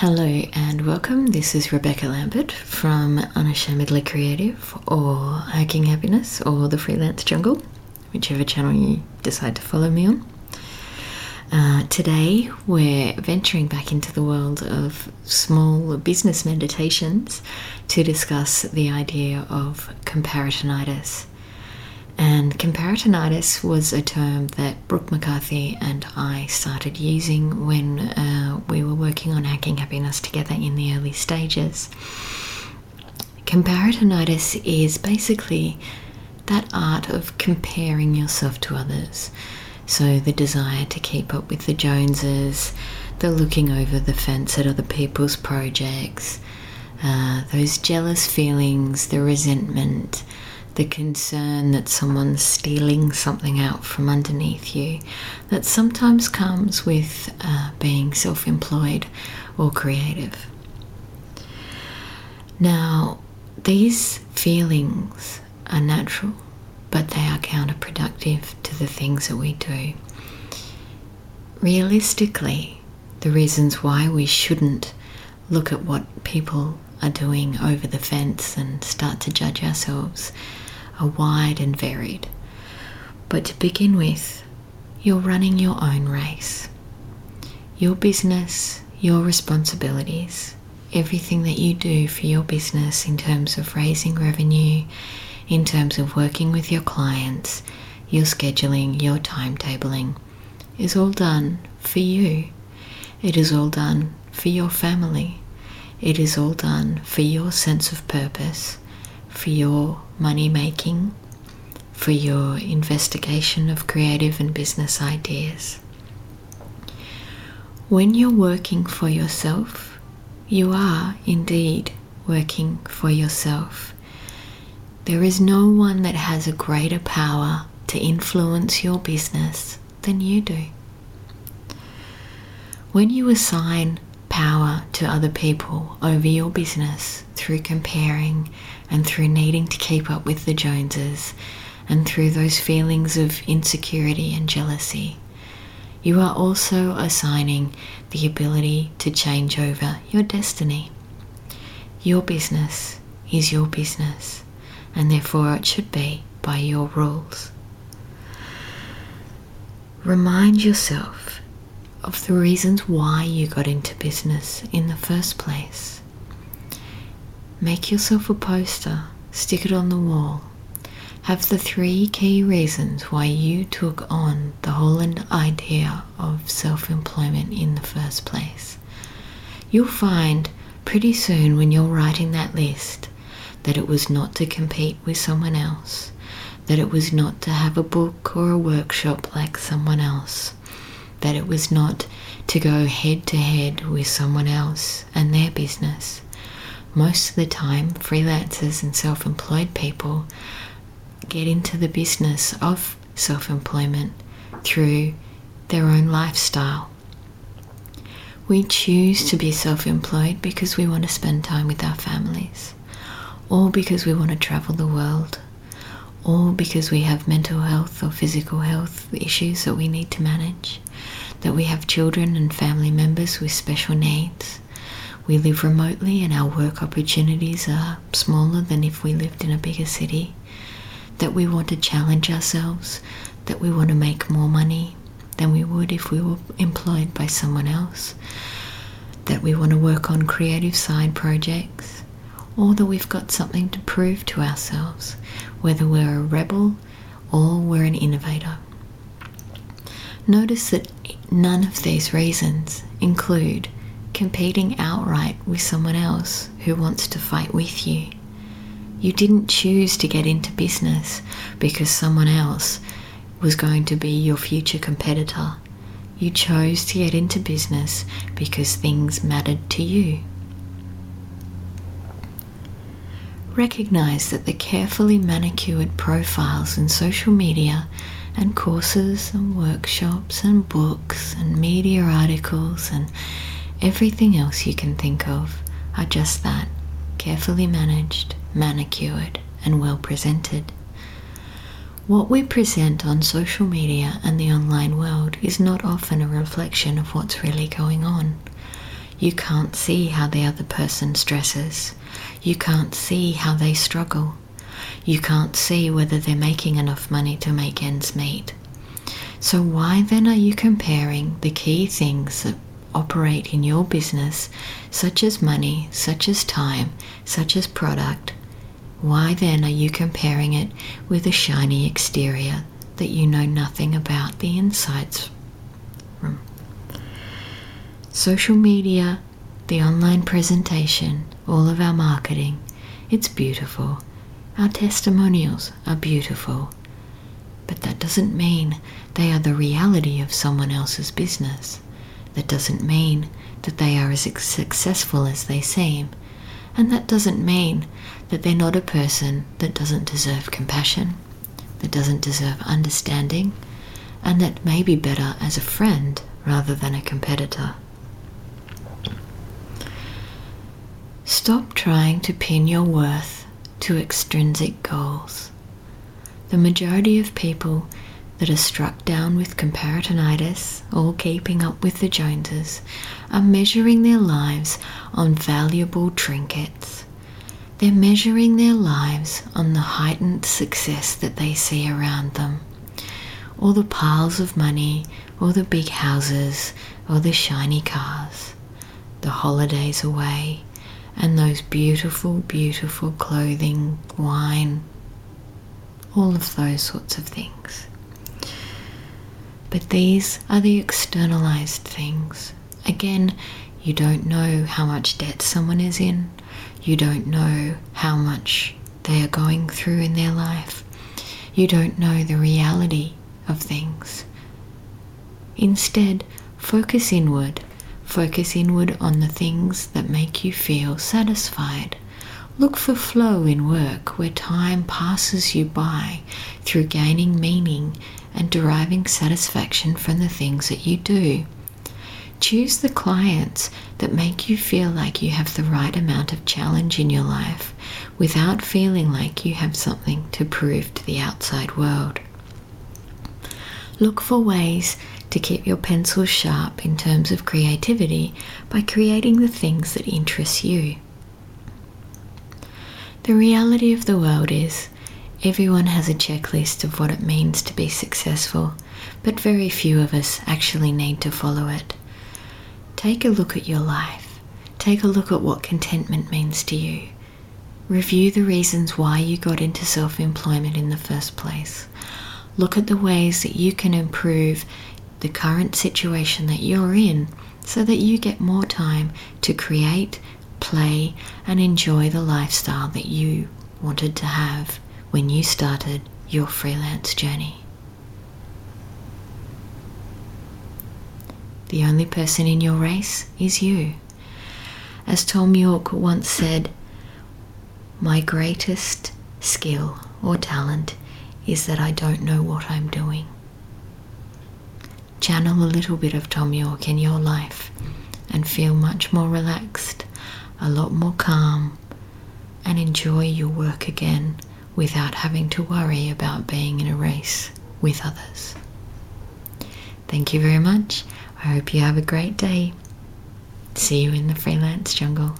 Hello and welcome. This is Rebecca Lambert from Unashamedly Creative or Hacking Happiness or the Freelance Jungle, whichever channel you decide to follow me on. Uh, today we're venturing back into the world of small business meditations to discuss the idea of comparisonitis. And comparisonitis was a term that Brooke McCarthy and I started using when uh, we were working on hacking happiness together in the early stages. Comparisonitis is basically that art of comparing yourself to others. So, the desire to keep up with the Joneses, the looking over the fence at other people's projects, uh, those jealous feelings, the resentment, the concern that someone's stealing something out from underneath you that sometimes comes with uh, being self employed or creative. Now, these feelings are natural, but they are counterproductive to the things that we do. Realistically, the reasons why we shouldn't look at what people are doing over the fence and start to judge ourselves are wide and varied. But to begin with, you're running your own race. Your business, your responsibilities, everything that you do for your business in terms of raising revenue, in terms of working with your clients, your scheduling, your timetabling, is all done for you. It is all done for your family. It is all done for your sense of purpose for your money making, for your investigation of creative and business ideas. When you're working for yourself, you are indeed working for yourself. There is no one that has a greater power to influence your business than you do. When you assign power to other people over your business through comparing and through needing to keep up with the Joneses and through those feelings of insecurity and jealousy. You are also assigning the ability to change over your destiny. Your business is your business, and therefore it should be by your rules. Remind yourself of the reasons why you got into business in the first place. Make yourself a poster, stick it on the wall. Have the three key reasons why you took on the whole idea of self employment in the first place. You'll find pretty soon when you're writing that list that it was not to compete with someone else, that it was not to have a book or a workshop like someone else that it was not to go head to head with someone else and their business. Most of the time, freelancers and self employed people get into the business of self employment through their own lifestyle. We choose to be self employed because we want to spend time with our families, or because we want to travel the world, or because we have mental health or physical health issues that we need to manage, that we have children and family members with special needs. We live remotely and our work opportunities are smaller than if we lived in a bigger city. That we want to challenge ourselves, that we want to make more money than we would if we were employed by someone else. That we want to work on creative side projects, or that we've got something to prove to ourselves, whether we're a rebel or we're an innovator. Notice that none of these reasons include competing outright with someone else who wants to fight with you. You didn't choose to get into business because someone else was going to be your future competitor. You chose to get into business because things mattered to you. Recognize that the carefully manicured profiles in social media and courses and workshops and books and media articles and everything else you can think of are just that carefully managed, manicured, and well presented. What we present on social media and the online world is not often a reflection of what's really going on. You can't see how the other person stresses. You can't see how they struggle. You can't see whether they're making enough money to make ends meet. So, why then are you comparing the key things that operate in your business, such as money, such as time, such as product? Why then are you comparing it with a shiny exterior that you know nothing about the insides from? Social media, the online presentation, all of our marketing, it's beautiful. Our testimonials are beautiful. But that doesn't mean they are the reality of someone else's business. That doesn't mean that they are as successful as they seem. And that doesn't mean that they're not a person that doesn't deserve compassion, that doesn't deserve understanding, and that may be better as a friend rather than a competitor. Stop trying to pin your worth to extrinsic goals. The majority of people that are struck down with comparisonitis or keeping up with the Joneses are measuring their lives on valuable trinkets. They're measuring their lives on the heightened success that they see around them, or the piles of money, or the big houses, or the shiny cars, the holidays away, and those beautiful, beautiful clothing, wine, all of those sorts of things. But these are the externalized things. Again, you don't know how much debt someone is in, you don't know how much they are going through in their life, you don't know the reality of things. Instead, focus inward. Focus inward on the things that make you feel satisfied. Look for flow in work where time passes you by through gaining meaning and deriving satisfaction from the things that you do. Choose the clients that make you feel like you have the right amount of challenge in your life without feeling like you have something to prove to the outside world. Look for ways to keep your pencil sharp in terms of creativity by creating the things that interest you. The reality of the world is everyone has a checklist of what it means to be successful, but very few of us actually need to follow it. Take a look at your life. Take a look at what contentment means to you. Review the reasons why you got into self employment in the first place. Look at the ways that you can improve the current situation that you're in so that you get more time to create, play, and enjoy the lifestyle that you wanted to have when you started your freelance journey. The only person in your race is you. As Thom Yorke once said, my greatest skill or talent is that I don't know what I'm doing. Channel a little bit of Thom Yorke in your life and feel much more relaxed, a lot more calm, and enjoy your work again without having to worry about being in a race with others. Thank you very much. I hope you have a great day. See you in the freelance jungle.